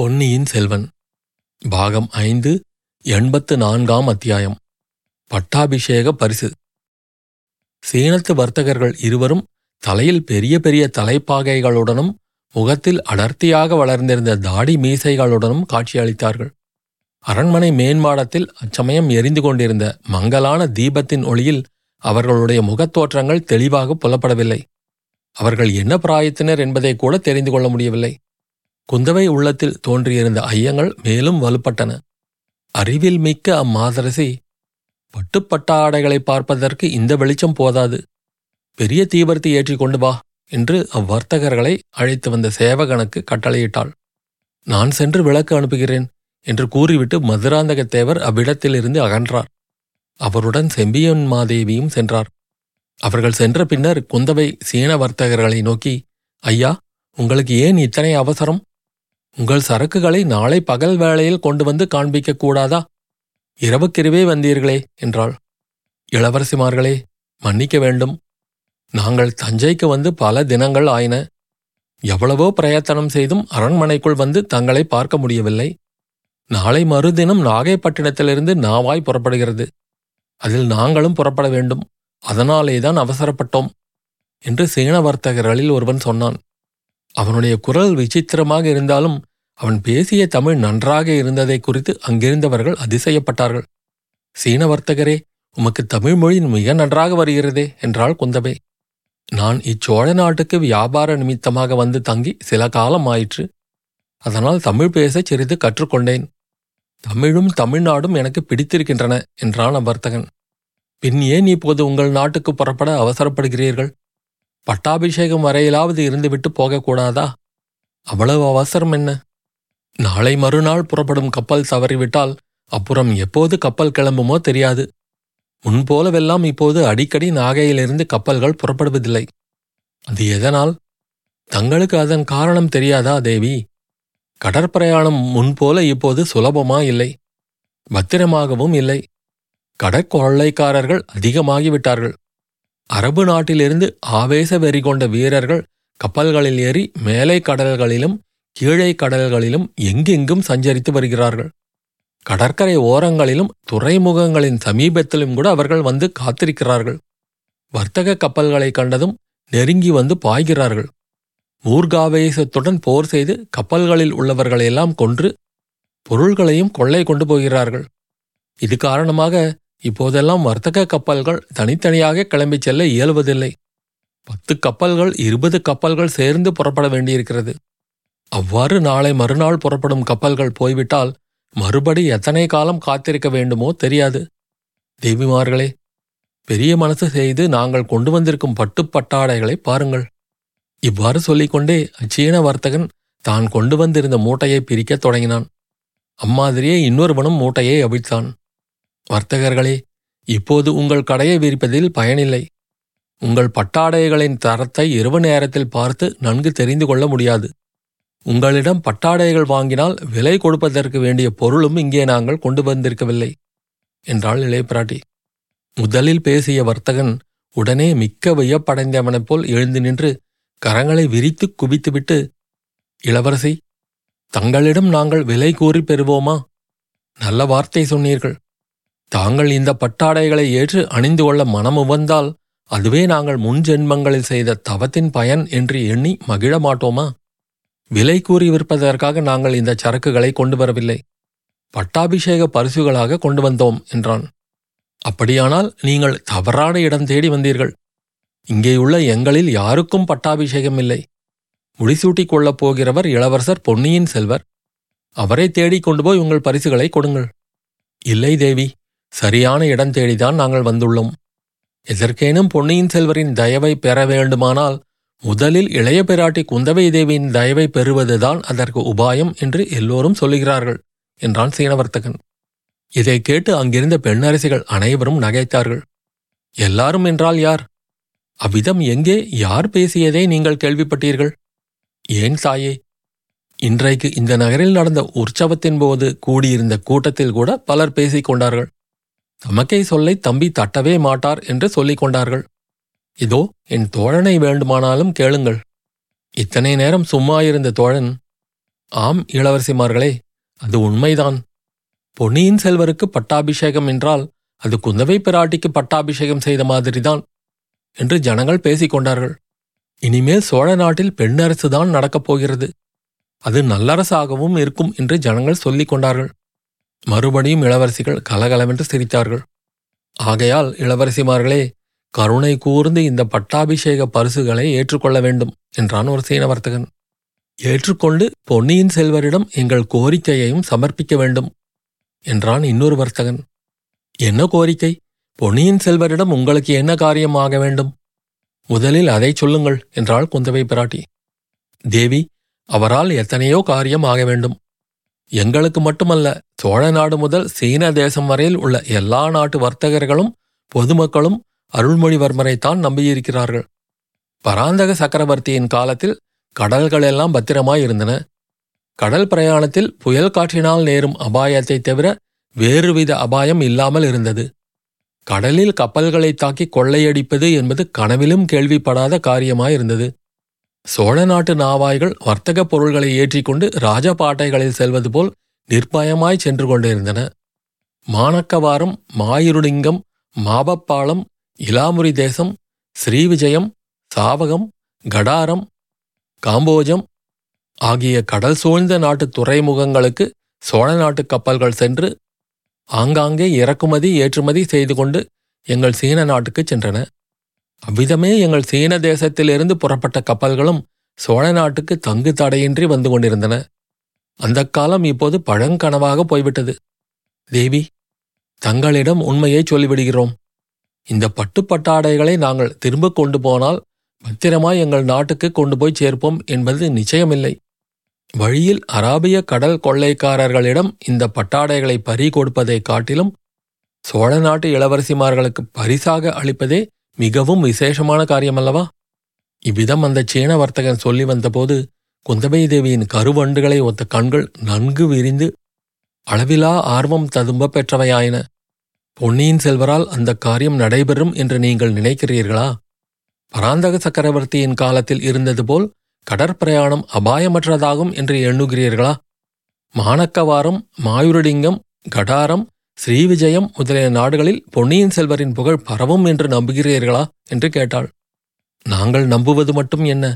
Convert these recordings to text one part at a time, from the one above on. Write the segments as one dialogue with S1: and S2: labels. S1: பொன்னியின் செல்வன் பாகம் ஐந்து எண்பத்து நான்காம் அத்தியாயம் பட்டாபிஷேக பரிசு சீனத்து வர்த்தகர்கள் இருவரும் தலையில் பெரிய பெரிய தலைப்பாகைகளுடனும் முகத்தில் அடர்த்தியாக வளர்ந்திருந்த தாடி மீசைகளுடனும் காட்சியளித்தார்கள் அரண்மனை மேன்மாடத்தில் அச்சமயம் எரிந்து கொண்டிருந்த மங்கலான தீபத்தின் ஒளியில் அவர்களுடைய முகத்தோற்றங்கள் தெளிவாக புலப்படவில்லை அவர்கள் என்ன பிராயத்தினர் என்பதை கூட தெரிந்து கொள்ள முடியவில்லை குந்தவை உள்ளத்தில் தோன்றியிருந்த ஐயங்கள் மேலும் வலுப்பட்டன அறிவில் மிக்க அம்மாதரசி பட்டுப்பட்டாடைகளை பார்ப்பதற்கு இந்த வெளிச்சம் போதாது பெரிய தீவர்த்தி ஏற்றி கொண்டு வா என்று அவ்வர்த்தகர்களை அழைத்து வந்த சேவகனுக்கு கட்டளையிட்டாள் நான் சென்று விளக்கு அனுப்புகிறேன் என்று கூறிவிட்டு மதுராந்தகத்தேவர் அவ்விடத்திலிருந்து அகன்றார் அவருடன் செம்பியன் மாதேவியும் சென்றார் அவர்கள் சென்ற பின்னர் குந்தவை சீன வர்த்தகர்களை நோக்கி ஐயா உங்களுக்கு ஏன் இத்தனை அவசரம் உங்கள் சரக்குகளை நாளை பகல் வேளையில் கொண்டு வந்து காண்பிக்க கூடாதா இரவுக்கிரவே வந்தீர்களே என்றாள் இளவரசிமார்களே மன்னிக்க வேண்டும் நாங்கள் தஞ்சைக்கு வந்து பல தினங்கள் ஆயின எவ்வளவோ பிரயத்தனம் செய்தும் அரண்மனைக்குள் வந்து தங்களை பார்க்க முடியவில்லை நாளை மறுதினம் நாகைப்பட்டினத்திலிருந்து நாவாய் புறப்படுகிறது அதில் நாங்களும் புறப்பட வேண்டும் அதனாலேதான் அவசரப்பட்டோம் என்று சீன வர்த்தகர்களில் ஒருவன் சொன்னான் அவனுடைய குரல் விசித்திரமாக இருந்தாலும் அவன் பேசிய தமிழ் நன்றாக இருந்ததை குறித்து அங்கிருந்தவர்கள் அதிசயப்பட்டார்கள் சீன வர்த்தகரே உமக்கு தமிழ் மொழி மிக நன்றாக வருகிறதே என்றாள் குந்தவை நான் இச்சோழ நாட்டுக்கு வியாபார நிமித்தமாக வந்து தங்கி சில காலம் ஆயிற்று அதனால் தமிழ் பேச சிறிது கற்றுக்கொண்டேன் தமிழும் தமிழ்நாடும் எனக்கு பிடித்திருக்கின்றன என்றான் அவ்வர்த்தகன் பின் ஏன் இப்போது உங்கள் நாட்டுக்கு புறப்பட அவசரப்படுகிறீர்கள் பட்டாபிஷேகம் வரையிலாவது இருந்துவிட்டு போகக்கூடாதா அவ்வளவு அவசரம் என்ன நாளை மறுநாள் புறப்படும் கப்பல் தவறிவிட்டால் அப்புறம் எப்போது கப்பல் கிளம்புமோ தெரியாது முன்போலவெல்லாம் இப்போது அடிக்கடி நாகையிலிருந்து கப்பல்கள் புறப்படுவதில்லை அது எதனால் தங்களுக்கு அதன் காரணம் தெரியாதா தேவி கடற்பிரயாணம் முன்போல இப்போது சுலபமா இல்லை பத்திரமாகவும் இல்லை கடற்கொள்ளைக்காரர்கள் அதிகமாகிவிட்டார்கள் அரபு நாட்டிலிருந்து ஆவேச வெறி கொண்ட வீரர்கள் கப்பல்களில் ஏறி மேலை கடல்களிலும் கீழே கடல்களிலும் எங்கெங்கும் சஞ்சரித்து வருகிறார்கள் கடற்கரை ஓரங்களிலும் துறைமுகங்களின் சமீபத்திலும் கூட அவர்கள் வந்து காத்திருக்கிறார்கள் வர்த்தக கப்பல்களை கண்டதும் நெருங்கி வந்து பாய்கிறார்கள் ஊர்காவேசத்துடன் போர் செய்து கப்பல்களில் உள்ளவர்களையெல்லாம் கொன்று பொருள்களையும் கொள்ளை கொண்டு போகிறார்கள் இது காரணமாக இப்போதெல்லாம் வர்த்தக கப்பல்கள் தனித்தனியாக கிளம்பிச் செல்ல இயல்வதில்லை பத்து கப்பல்கள் இருபது கப்பல்கள் சேர்ந்து புறப்பட வேண்டியிருக்கிறது அவ்வாறு நாளை மறுநாள் புறப்படும் கப்பல்கள் போய்விட்டால் மறுபடி எத்தனை காலம் காத்திருக்க வேண்டுமோ தெரியாது தேவிமார்களே பெரிய மனசு செய்து நாங்கள் கொண்டு வந்திருக்கும் பட்டுப்பட்டாடைகளை பாருங்கள் இவ்வாறு சொல்லிக்கொண்டே அச்சீன வர்த்தகன் தான் கொண்டு வந்திருந்த மூட்டையை பிரிக்கத் தொடங்கினான் அம்மாதிரியே இன்னொருவனும் மூட்டையை அவிழ்த்தான் வர்த்தகர்களே இப்போது உங்கள் கடையை விரிப்பதில் பயனில்லை உங்கள் பட்டாடைகளின் தரத்தை இரவு நேரத்தில் பார்த்து நன்கு தெரிந்து கொள்ள முடியாது உங்களிடம் பட்டாடைகள் வாங்கினால் விலை கொடுப்பதற்கு வேண்டிய பொருளும் இங்கே நாங்கள் கொண்டு வந்திருக்கவில்லை என்றாள் இளையபிராட்டி முதலில் பேசிய வர்த்தகன் உடனே மிக்க வியப்படைந்தவனைப் போல் எழுந்து நின்று கரங்களை விரித்து குவித்துவிட்டு இளவரசி தங்களிடம் நாங்கள் விலை கூறி பெறுவோமா நல்ல வார்த்தை சொன்னீர்கள் தாங்கள் இந்த பட்டாடைகளை ஏற்று அணிந்து கொள்ள மனமும் அதுவே நாங்கள் முன் ஜென்மங்களில் செய்த தவத்தின் பயன் என்று எண்ணி மகிழ மாட்டோமா விலை கூறி விற்பதற்காக நாங்கள் இந்த சரக்குகளை கொண்டு வரவில்லை பட்டாபிஷேக பரிசுகளாக கொண்டு வந்தோம் என்றான் அப்படியானால் நீங்கள் தவறான இடம் தேடி வந்தீர்கள் இங்கேயுள்ள எங்களில் யாருக்கும் பட்டாபிஷேகம் இல்லை முடிசூட்டிக் கொள்ளப் போகிறவர் இளவரசர் பொன்னியின் செல்வர் அவரை தேடிக் கொண்டு போய் உங்கள் பரிசுகளை கொடுங்கள் இல்லை தேவி சரியான இடம் தேடிதான் நாங்கள் வந்துள்ளோம் எதற்கேனும் பொன்னியின் செல்வரின் தயவை பெற வேண்டுமானால் முதலில் இளைய பிராட்டி குந்தவை தேவியின் தயவை பெறுவதுதான் அதற்கு உபாயம் என்று எல்லோரும் சொல்லுகிறார்கள் என்றான் சீனவர்த்தகன் இதை கேட்டு அங்கிருந்த பெண்ணரசிகள் அனைவரும் நகைத்தார்கள் எல்லாரும் என்றால் யார் அவ்விதம் எங்கே யார் பேசியதை நீங்கள் கேள்விப்பட்டீர்கள் ஏன் சாயே இன்றைக்கு இந்த நகரில் நடந்த உற்சவத்தின் போது கூடியிருந்த கூட்டத்தில் கூட பலர் பேசிக் கொண்டார்கள் தமக்கை சொல்லை தம்பி தட்டவே மாட்டார் என்று சொல்லிக் கொண்டார்கள் இதோ என் தோழனை வேண்டுமானாலும் கேளுங்கள் இத்தனை நேரம் சும்மாயிருந்த தோழன் ஆம் இளவரசிமார்களே அது உண்மைதான் பொன்னியின் செல்வருக்கு பட்டாபிஷேகம் என்றால் அது குந்தவை பிராட்டிக்கு பட்டாபிஷேகம் செய்த மாதிரிதான் என்று ஜனங்கள் பேசிக்கொண்டார்கள் இனிமேல் சோழ நாட்டில் பெண்ணரசுதான் நடக்கப் போகிறது அது நல்லரசாகவும் இருக்கும் என்று ஜனங்கள் சொல்லிக் கொண்டார்கள் மறுபடியும் இளவரசிகள் கலகலவென்று சிரித்தார்கள் ஆகையால் இளவரசிமார்களே கருணை கூர்ந்து இந்த பட்டாபிஷேக பரிசுகளை ஏற்றுக்கொள்ள வேண்டும் என்றான் ஒரு சீன வர்த்தகன் ஏற்றுக்கொண்டு பொன்னியின் செல்வரிடம் எங்கள் கோரிக்கையையும் சமர்ப்பிக்க வேண்டும் என்றான் இன்னொரு வர்த்தகன் என்ன கோரிக்கை பொன்னியின் செல்வரிடம் உங்களுக்கு என்ன காரியம் ஆக வேண்டும் முதலில் அதை சொல்லுங்கள் என்றாள் குந்தவை பிராட்டி தேவி அவரால் எத்தனையோ காரியம் ஆக வேண்டும் எங்களுக்கு மட்டுமல்ல சோழ நாடு முதல் சீன தேசம் வரையில் உள்ள எல்லா நாட்டு வர்த்தகர்களும் பொதுமக்களும் அருள்மொழிவர்மரைத்தான் நம்பியிருக்கிறார்கள் பராந்தக சக்கரவர்த்தியின் காலத்தில் கடல்களெல்லாம் பத்திரமாய் இருந்தன கடல் பிரயாணத்தில் புயல் காற்றினால் நேரும் அபாயத்தைத் தவிர வேறுவித அபாயம் இல்லாமல் இருந்தது கடலில் கப்பல்களை தாக்கி கொள்ளையடிப்பது என்பது கனவிலும் கேள்விப்படாத காரியமாயிருந்தது சோழ நாட்டு நாவாய்கள் வர்த்தகப் பொருள்களை ஏற்றிக்கொண்டு ராஜபாட்டைகளில் செல்வது போல் நிர்பயமாய் சென்று கொண்டிருந்தன மாணக்கவாரம் மாயுருலிங்கம் மாபப்பாளம் இலாமுரி தேசம் ஸ்ரீவிஜயம் சாவகம் கடாரம் காம்போஜம் ஆகிய கடல் சூழ்ந்த நாட்டு துறைமுகங்களுக்கு சோழ நாட்டு கப்பல்கள் சென்று ஆங்காங்கே இறக்குமதி ஏற்றுமதி செய்து கொண்டு எங்கள் சீன நாட்டுக்குச் சென்றன அவ்விதமே எங்கள் சீன தேசத்திலிருந்து புறப்பட்ட கப்பல்களும் சோழ நாட்டுக்கு தங்கு தடையின்றி வந்து கொண்டிருந்தன அந்த காலம் இப்போது பழங்கனவாக போய்விட்டது தேவி தங்களிடம் உண்மையை சொல்லிவிடுகிறோம் இந்த பட்டுப்பட்டாடைகளை நாங்கள் திரும்ப கொண்டு போனால் பத்திரமாய் எங்கள் நாட்டுக்கு கொண்டு போய் சேர்ப்போம் என்பது நிச்சயமில்லை வழியில் அராபிய கடல் கொள்ளைக்காரர்களிடம் இந்த பட்டாடைகளை பறி கொடுப்பதை காட்டிலும் சோழ நாட்டு இளவரசிமார்களுக்கு பரிசாக அளிப்பதே மிகவும் விசேஷமான காரியமல்லவா இவ்விதம் அந்த சீன வர்த்தகன் சொல்லி வந்தபோது குந்தவை தேவியின் கருவண்டுகளை ஒத்த கண்கள் நன்கு விரிந்து அளவிலா ஆர்வம் ததும்ப பெற்றவையாயின பொன்னியின் செல்வரால் அந்த காரியம் நடைபெறும் என்று நீங்கள் நினைக்கிறீர்களா பராந்தக சக்கரவர்த்தியின் காலத்தில் இருந்தது போல் கடற்பிரயாணம் அபாயமற்றதாகும் என்று எண்ணுகிறீர்களா மாணக்கவாரம் மாயூரலிங்கம் கடாரம் ஸ்ரீவிஜயம் முதலிய நாடுகளில் பொன்னியின் செல்வரின் புகழ் பரவும் என்று நம்புகிறீர்களா என்று கேட்டாள் நாங்கள் நம்புவது மட்டும் என்ன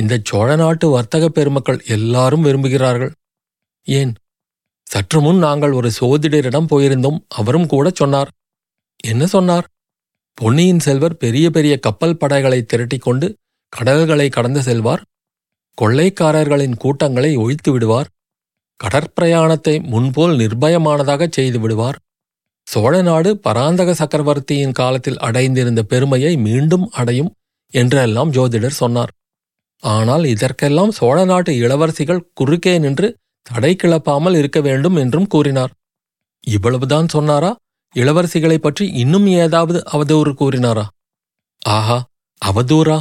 S1: இந்த சோழ நாட்டு வர்த்தக பெருமக்கள் எல்லாரும் விரும்புகிறார்கள் ஏன் சற்று முன் நாங்கள் ஒரு சோதிடரிடம் போயிருந்தோம் அவரும் கூட சொன்னார் என்ன சொன்னார் பொன்னியின் செல்வர் பெரிய பெரிய கப்பல் படைகளை கொண்டு கடல்களை கடந்து செல்வார் கொள்ளைக்காரர்களின் கூட்டங்களை ஒழித்து விடுவார் கடற்பிரயாணத்தை முன்போல் நிர்பயமானதாக செய்து விடுவார் சோழ நாடு பராந்தக சக்கரவர்த்தியின் காலத்தில் அடைந்திருந்த பெருமையை மீண்டும் அடையும் என்றெல்லாம் ஜோதிடர் சொன்னார் ஆனால் இதற்கெல்லாம் சோழ நாட்டு இளவரசிகள் குறுக்கே நின்று தடை கிளப்பாமல் இருக்க வேண்டும் என்றும் கூறினார் இவ்வளவுதான் சொன்னாரா இளவரசிகளை பற்றி இன்னும் ஏதாவது அவதூறு கூறினாரா ஆஹா அவதூறா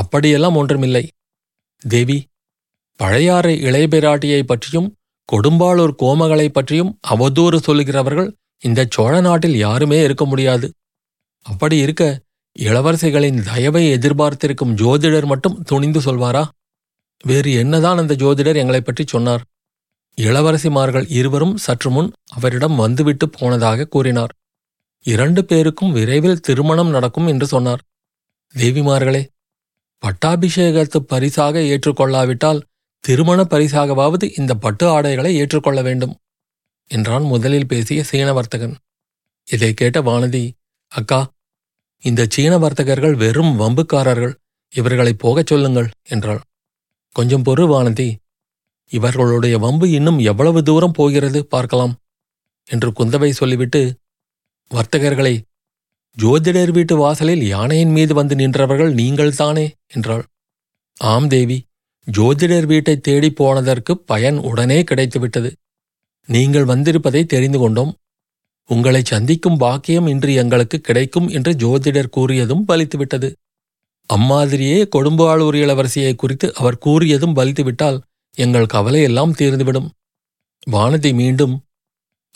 S1: அப்படியெல்லாம் ஒன்றுமில்லை தேவி பழையாறை இளையபிராட்டியை பற்றியும் கொடும்பாளூர் கோமகளைப் பற்றியும் அவதூறு சொல்கிறவர்கள் இந்த சோழ நாட்டில் யாருமே இருக்க முடியாது அப்படி இருக்க இளவரசிகளின் தயவை எதிர்பார்த்திருக்கும் ஜோதிடர் மட்டும் துணிந்து சொல்வாரா வேறு என்னதான் அந்த ஜோதிடர் எங்களை பற்றி சொன்னார் இளவரசிமார்கள் இருவரும் சற்று முன் அவரிடம் வந்துவிட்டு போனதாக கூறினார் இரண்டு பேருக்கும் விரைவில் திருமணம் நடக்கும் என்று சொன்னார் தேவிமார்களே பட்டாபிஷேகத்து பரிசாக ஏற்றுக்கொள்ளாவிட்டால் திருமண பரிசாகவாவது இந்த பட்டு ஆடைகளை ஏற்றுக்கொள்ள வேண்டும் என்றான் முதலில் பேசிய சீன வர்த்தகன் இதை கேட்ட வானதி அக்கா இந்த சீன வர்த்தகர்கள் வெறும் வம்புக்காரர்கள் இவர்களை போகச் சொல்லுங்கள் என்றாள் கொஞ்சம் பொறு வானதி இவர்களுடைய வம்பு இன்னும் எவ்வளவு தூரம் போகிறது பார்க்கலாம் என்று குந்தவை சொல்லிவிட்டு வர்த்தகர்களை ஜோதிடர் வீட்டு வாசலில் யானையின் மீது வந்து நின்றவர்கள் நீங்கள்தானே என்றாள் ஆம் தேவி ஜோதிடர் வீட்டை தேடி போனதற்கு பயன் உடனே கிடைத்துவிட்டது நீங்கள் வந்திருப்பதை தெரிந்து கொண்டோம் உங்களை சந்திக்கும் பாக்கியம் இன்று எங்களுக்கு கிடைக்கும் என்று ஜோதிடர் கூறியதும் பலித்துவிட்டது அம்மாதிரியே ஆளூர் இளவரசியை குறித்து அவர் கூறியதும் பலித்துவிட்டால் எங்கள் கவலையெல்லாம் தீர்ந்துவிடும் வானதி மீண்டும்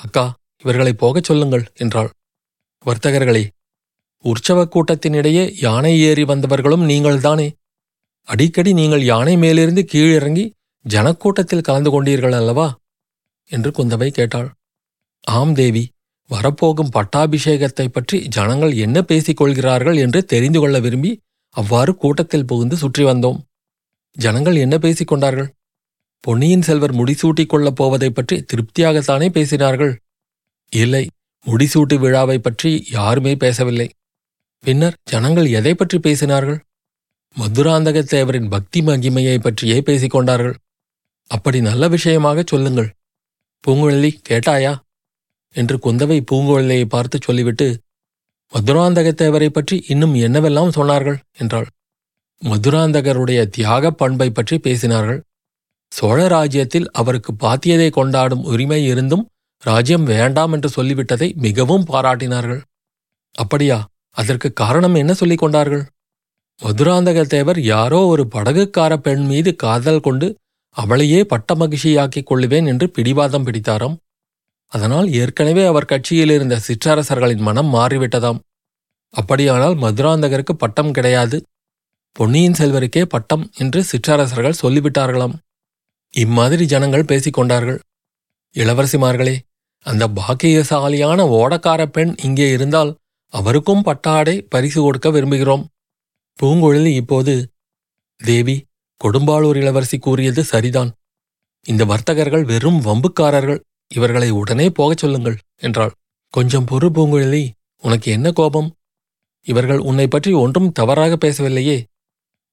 S1: அக்கா இவர்களை போகச் சொல்லுங்கள் என்றாள் வர்த்தகர்களே உற்சவக் கூட்டத்தினிடையே யானை ஏறி வந்தவர்களும் நீங்கள்தானே அடிக்கடி நீங்கள் யானை மேலிருந்து கீழிறங்கி ஜனக்கூட்டத்தில் கலந்து கொண்டீர்கள் அல்லவா என்று குந்தவை கேட்டாள் ஆம் தேவி வரப்போகும் பட்டாபிஷேகத்தை பற்றி ஜனங்கள் என்ன பேசிக் கொள்கிறார்கள் என்று தெரிந்து கொள்ள விரும்பி அவ்வாறு கூட்டத்தில் புகுந்து சுற்றி வந்தோம் ஜனங்கள் என்ன பேசிக் கொண்டார்கள் பொன்னியின் செல்வர் முடிசூட்டிக் கொள்ளப் போவதைப் பற்றி திருப்தியாகத்தானே பேசினார்கள் இல்லை முடிசூட்டு விழாவை பற்றி யாருமே பேசவில்லை பின்னர் ஜனங்கள் எதை பற்றி பேசினார்கள் மதுராந்தகத்தேவரின் பக்தி மகிமையை பற்றியே பேசிக் கொண்டார்கள் அப்படி நல்ல விஷயமாகச் சொல்லுங்கள் பூங்குழலி கேட்டாயா என்று குந்தவை பூங்குழலியை பார்த்து சொல்லிவிட்டு மதுராந்தகத்தேவரை பற்றி இன்னும் என்னவெல்லாம் சொன்னார்கள் என்றாள் மதுராந்தகருடைய தியாக பண்பை பற்றி பேசினார்கள் சோழ ராஜ்யத்தில் அவருக்கு பாத்தியதை கொண்டாடும் உரிமை இருந்தும் ராஜ்யம் வேண்டாம் என்று சொல்லிவிட்டதை மிகவும் பாராட்டினார்கள் அப்படியா அதற்கு காரணம் என்ன சொல்லிக் கொண்டார்கள் மதுராந்தகத்தேவர் யாரோ ஒரு படகுக்கார பெண் மீது காதல் கொண்டு அவளையே பட்ட மகிழ்ச்சியாக்கிக் கொள்ளுவேன் என்று பிடிவாதம் பிடித்தாராம் அதனால் ஏற்கனவே அவர் கட்சியில் இருந்த சிற்றரசர்களின் மனம் மாறிவிட்டதாம் அப்படியானால் மதுராந்தகருக்கு பட்டம் கிடையாது பொன்னியின் செல்வருக்கே பட்டம் என்று சிற்றரசர்கள் சொல்லிவிட்டார்களாம் இம்மாதிரி ஜனங்கள் பேசிக்கொண்டார்கள் இளவரசிமார்களே அந்த பாக்கியசாலியான ஓடக்கார பெண் இங்கே இருந்தால் அவருக்கும் பட்டாடை பரிசு கொடுக்க விரும்புகிறோம் பூங்கொழிலி இப்போது தேவி கொடும்பாளூர் இளவரசி கூறியது சரிதான் இந்த வர்த்தகர்கள் வெறும் வம்புக்காரர்கள் இவர்களை உடனே போகச் சொல்லுங்கள் என்றாள் கொஞ்சம் பொறு பூங்குழலி உனக்கு என்ன கோபம் இவர்கள் உன்னை பற்றி ஒன்றும் தவறாக பேசவில்லையே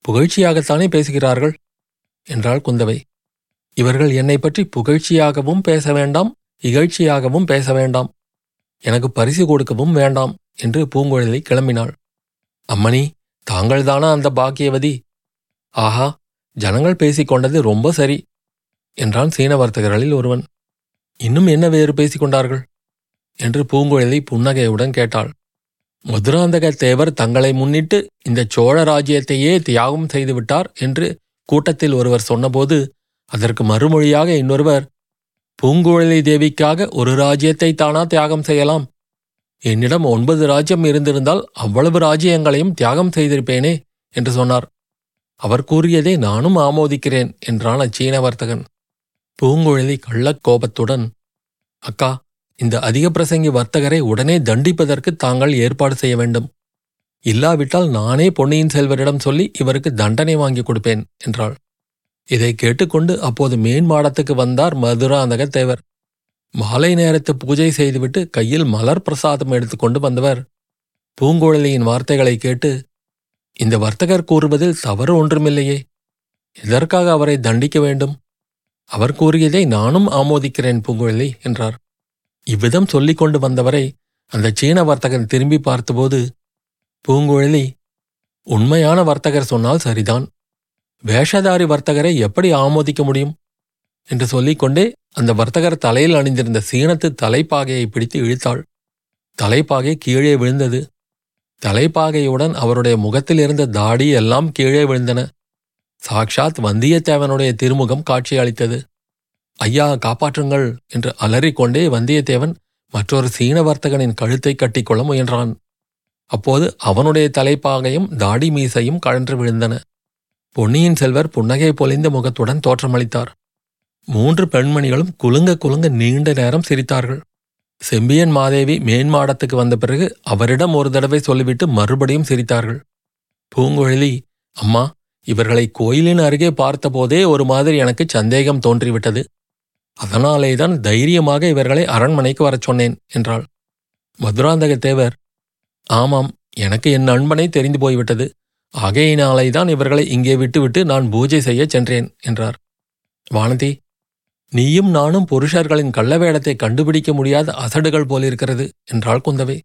S1: புகழ்ச்சியாகத்தானே பேசுகிறார்கள் என்றாள் குந்தவை இவர்கள் என்னை பற்றி புகழ்ச்சியாகவும் பேச வேண்டாம் இகழ்ச்சியாகவும் பேச வேண்டாம் எனக்கு பரிசு கொடுக்கவும் வேண்டாம் என்று பூங்குழலி கிளம்பினாள் அம்மணி தாங்கள்தானா அந்த பாக்கியவதி ஆஹா ஜனங்கள் பேசிக்கொண்டது ரொம்ப சரி என்றான் சீன வர்த்தகர்களில் ஒருவன் இன்னும் என்ன வேறு பேசிக்கொண்டார்கள் என்று பூங்குழலி புன்னகையுடன் கேட்டாள் மதுராந்தகத்தேவர் தங்களை முன்னிட்டு இந்த சோழ ராஜ்யத்தையே தியாகம் செய்துவிட்டார் என்று கூட்டத்தில் ஒருவர் சொன்னபோது அதற்கு மறுமொழியாக இன்னொருவர் பூங்குழலி தேவிக்காக ஒரு ராஜ்யத்தை தானா தியாகம் செய்யலாம் என்னிடம் ஒன்பது ராஜ்யம் இருந்திருந்தால் அவ்வளவு ராஜ்யங்களையும் தியாகம் செய்திருப்பேனே என்று சொன்னார் அவர் கூறியதை நானும் ஆமோதிக்கிறேன் என்றான் அச்சீன வர்த்தகன் பூங்குழலி கள்ளக்கோபத்துடன் அக்கா இந்த அதிக பிரசங்கி வர்த்தகரை உடனே தண்டிப்பதற்கு தாங்கள் ஏற்பாடு செய்ய வேண்டும் இல்லாவிட்டால் நானே பொன்னியின் செல்வரிடம் சொல்லி இவருக்கு தண்டனை வாங்கி கொடுப்பேன் என்றாள் இதை கேட்டுக்கொண்டு அப்போது மேன் மாடத்துக்கு வந்தார் மதுராந்தக தேவர் மாலை நேரத்து பூஜை செய்துவிட்டு கையில் மலர் பிரசாதம் எடுத்துக்கொண்டு வந்தவர் பூங்குழலியின் வார்த்தைகளை கேட்டு இந்த வர்த்தகர் கூறுவதில் தவறு ஒன்றுமில்லையே எதற்காக அவரை தண்டிக்க வேண்டும் அவர் கூறியதை நானும் ஆமோதிக்கிறேன் பூங்குழலி என்றார் இவ்விதம் சொல்லிக் கொண்டு வந்தவரை அந்த சீன வர்த்தகன் திரும்பி பார்த்தபோது பூங்குழலி உண்மையான வர்த்தகர் சொன்னால் சரிதான் வேஷதாரி வர்த்தகரை எப்படி ஆமோதிக்க முடியும் என்று சொல்லிக்கொண்டே அந்த வர்த்தகர் தலையில் அணிந்திருந்த சீனத்து தலைப்பாகையை பிடித்து இழுத்தாள் தலைப்பாகை கீழே விழுந்தது தலைப்பாகையுடன் அவருடைய முகத்தில் இருந்த தாடி எல்லாம் கீழே விழுந்தன சாக்ஷாத் வந்தியத்தேவனுடைய திருமுகம் காட்சியளித்தது ஐயா காப்பாற்றுங்கள் என்று அலறிக்கொண்டே வந்தியத்தேவன் மற்றொரு சீன வர்த்தகனின் கழுத்தை கட்டிக்கொள்ள முயன்றான் அப்போது அவனுடைய தலைப்பாகையும் தாடி மீசையும் கழன்று விழுந்தன பொன்னியின் செல்வர் புன்னகை பொலிந்த முகத்துடன் தோற்றமளித்தார் மூன்று பெண்மணிகளும் குலுங்க குலுங்க நீண்ட நேரம் சிரித்தார்கள் செம்பியன் மாதேவி மேன்மாடத்துக்கு வந்த பிறகு அவரிடம் ஒரு தடவை சொல்லிவிட்டு மறுபடியும் சிரித்தார்கள் பூங்குழலி அம்மா இவர்களை கோயிலின் அருகே பார்த்தபோதே ஒரு மாதிரி எனக்கு சந்தேகம் தோன்றிவிட்டது அதனாலே தான் தைரியமாக இவர்களை அரண்மனைக்கு வரச் சொன்னேன் என்றாள் மதுராந்தக தேவர் ஆமாம் எனக்கு என் நண்பனை தெரிந்து போய்விட்டது ஆகையினாலே தான் இவர்களை இங்கே விட்டுவிட்டு நான் பூஜை செய்ய சென்றேன் என்றார் வானதி நீயும் நானும் புருஷர்களின் கள்ள வேடத்தை கண்டுபிடிக்க முடியாத அசடுகள் போலிருக்கிறது என்றாள் குந்தவை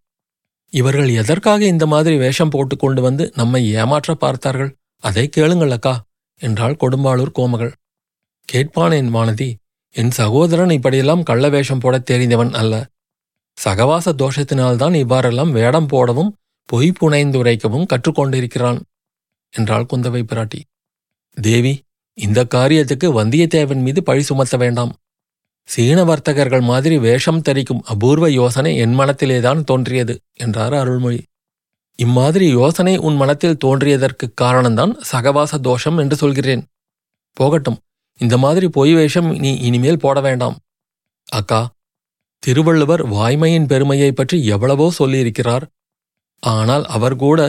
S1: இவர்கள் எதற்காக இந்த மாதிரி வேஷம் போட்டுக்கொண்டு வந்து நம்மை ஏமாற்ற பார்த்தார்கள் அதை கேளுங்கள் அக்கா என்றாள் கொடும்பாளூர் கோமகள் கேட்பானேன் வானதி என் சகோதரன் இப்படியெல்லாம் கள்ள வேஷம் போடத் தெரிந்தவன் அல்ல சகவாச தோஷத்தினால்தான் இவ்வாறெல்லாம் வேடம் போடவும் பொய் புனைந்துரைக்கவும் கற்றுக்கொண்டிருக்கிறான் என்றாள் குந்தவை பிராட்டி தேவி இந்த காரியத்துக்கு வந்தியத்தேவன் மீது பழி சுமத்த வேண்டாம் சீன வர்த்தகர்கள் மாதிரி வேஷம் தரிக்கும் அபூர்வ யோசனை என் மனத்திலேதான் தோன்றியது என்றார் அருள்மொழி இம்மாதிரி யோசனை உன் மனத்தில் தோன்றியதற்கு காரணம்தான் சகவாச தோஷம் என்று சொல்கிறேன் போகட்டும் இந்த மாதிரி பொய் வேஷம் நீ இனிமேல் போட வேண்டாம் அக்கா திருவள்ளுவர் வாய்மையின் பெருமையை பற்றி எவ்வளவோ சொல்லியிருக்கிறார் ஆனால் அவர் கூட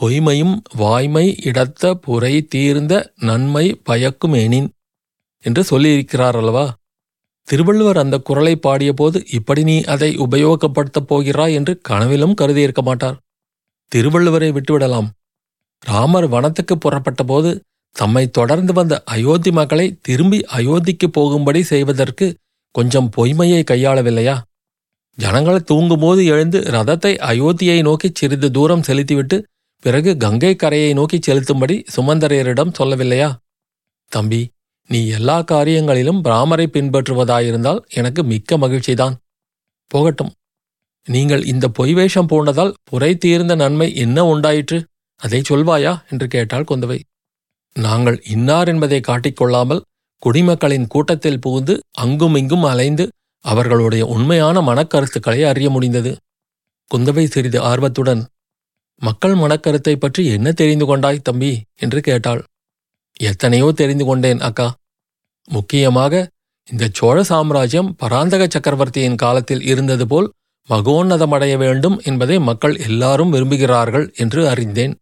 S1: பொய்மையும் வாய்மை இடத்த புரை தீர்ந்த நன்மை பயக்கும் எனின் என்று சொல்லியிருக்கிறார் அல்லவா திருவள்ளுவர் அந்த குரலை பாடியபோது இப்படி நீ அதை உபயோகப்படுத்தப் போகிறாய் என்று கனவிலும் கருதியிருக்க மாட்டார் திருவள்ளுவரை விட்டுவிடலாம் ராமர் வனத்துக்கு புறப்பட்ட போது தம்மை தொடர்ந்து வந்த அயோத்தி மக்களை திரும்பி அயோத்திக்கு போகும்படி செய்வதற்கு கொஞ்சம் பொய்மையை கையாளவில்லையா ஜனங்களை தூங்கும்போது எழுந்து ரதத்தை அயோத்தியை நோக்கி சிறிது தூரம் செலுத்திவிட்டு பிறகு கங்கை கரையை நோக்கி செலுத்தும்படி சுமந்தரையரிடம் சொல்லவில்லையா தம்பி நீ எல்லா காரியங்களிலும் பிராமரை பின்பற்றுவதாயிருந்தால் எனக்கு மிக்க மகிழ்ச்சிதான் போகட்டும் நீங்கள் இந்த பொய் வேஷம் போனதால் புரை தீர்ந்த நன்மை என்ன உண்டாயிற்று அதை சொல்வாயா என்று கேட்டாள் குந்தவை நாங்கள் இன்னார் என்பதை காட்டிக்கொள்ளாமல் குடிமக்களின் கூட்டத்தில் புகுந்து அங்கும் இங்கும் அலைந்து அவர்களுடைய உண்மையான மனக்கருத்துக்களை அறிய முடிந்தது குந்தவை சிறிது ஆர்வத்துடன் மக்கள் மனக்கருத்தை பற்றி என்ன தெரிந்து கொண்டாய் தம்பி என்று கேட்டாள் எத்தனையோ தெரிந்து கொண்டேன் அக்கா முக்கியமாக இந்த சோழ சாம்ராஜ்யம் பராந்தக சக்கரவர்த்தியின் காலத்தில் இருந்தது போல் மகோன்னதமடைய வேண்டும் என்பதை மக்கள் எல்லாரும் விரும்புகிறார்கள் என்று அறிந்தேன்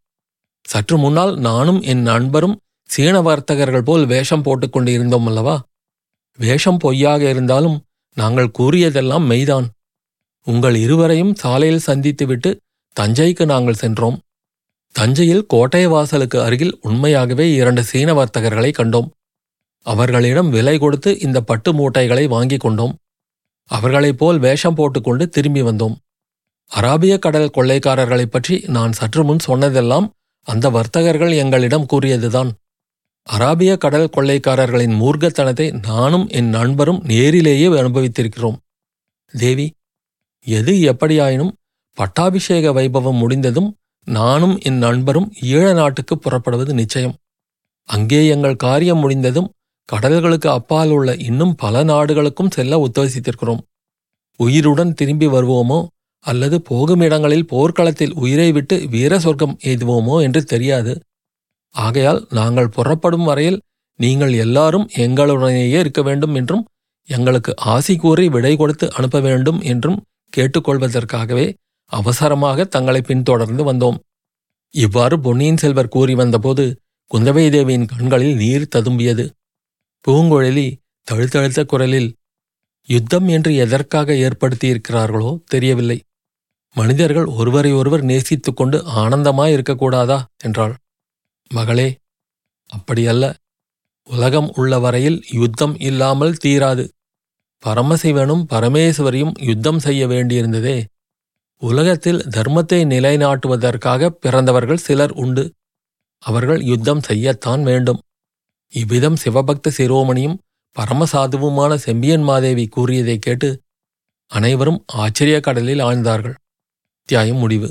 S1: சற்று முன்னால் நானும் என் நண்பரும் சீன வர்த்தகர்கள் போல் வேஷம் போட்டுக்கொண்டு இருந்தோம் அல்லவா வேஷம் பொய்யாக இருந்தாலும் நாங்கள் கூறியதெல்லாம் மெய்தான் உங்கள் இருவரையும் சாலையில் சந்தித்துவிட்டு தஞ்சைக்கு நாங்கள் சென்றோம் தஞ்சையில் கோட்டை வாசலுக்கு அருகில் உண்மையாகவே இரண்டு சீன வர்த்தகர்களை கண்டோம் அவர்களிடம் விலை கொடுத்து இந்த பட்டு மூட்டைகளை வாங்கிக் கொண்டோம் அவர்களைப் போல் வேஷம் போட்டுக்கொண்டு திரும்பி வந்தோம் அராபிய கடல் கொள்ளைக்காரர்களைப் பற்றி நான் சற்று முன் சொன்னதெல்லாம் அந்த வர்த்தகர்கள் எங்களிடம் கூறியதுதான் அராபிய கடல் கொள்ளைக்காரர்களின் மூர்க்கத்தனத்தை நானும் என் நண்பரும் நேரிலேயே அனுபவித்திருக்கிறோம் தேவி எது எப்படியாயினும் பட்டாபிஷேக வைபவம் முடிந்ததும் நானும் என் நண்பரும் ஈழ நாட்டுக்கு புறப்படுவது நிச்சயம் அங்கே எங்கள் காரியம் முடிந்ததும் கடல்களுக்கு அப்பால் உள்ள இன்னும் பல நாடுகளுக்கும் செல்ல உத்தேசித்திருக்கிறோம் உயிருடன் திரும்பி வருவோமோ அல்லது போகும் இடங்களில் போர்க்களத்தில் உயிரை விட்டு வீர சொர்க்கம் எய்துவோமோ என்று தெரியாது ஆகையால் நாங்கள் புறப்படும் வரையில் நீங்கள் எல்லாரும் எங்களுடனேயே இருக்க வேண்டும் என்றும் எங்களுக்கு ஆசி கூறி விடை கொடுத்து அனுப்ப வேண்டும் என்றும் கேட்டுக்கொள்வதற்காகவே அவசரமாக தங்களை பின்தொடர்ந்து வந்தோம் இவ்வாறு பொன்னியின் செல்வர் கூறி வந்தபோது குந்தவை தேவியின் கண்களில் நீர் ததும்பியது பூங்குழலி தழுத்தழுத்த குரலில் யுத்தம் என்று எதற்காக ஏற்படுத்தியிருக்கிறார்களோ தெரியவில்லை மனிதர்கள் ஒருவரை ஒருவர் நேசித்து கொண்டு ஆனந்தமாய் இருக்கக்கூடாதா என்றாள் மகளே அப்படியல்ல உலகம் உள்ள வரையில் யுத்தம் இல்லாமல் தீராது பரமசிவனும் பரமேஸ்வரியும் யுத்தம் செய்ய வேண்டியிருந்ததே உலகத்தில் தர்மத்தை நிலைநாட்டுவதற்காக பிறந்தவர்கள் சிலர் உண்டு அவர்கள் யுத்தம் செய்யத்தான் வேண்டும் இவ்விதம் சிவபக்த சிரோமணியும் பரமசாதுவுமான செம்பியன் மாதேவி கூறியதை கேட்டு அனைவரும் ஆச்சரிய கடலில் ஆழ்ந்தார்கள் தியாயம் முடிவு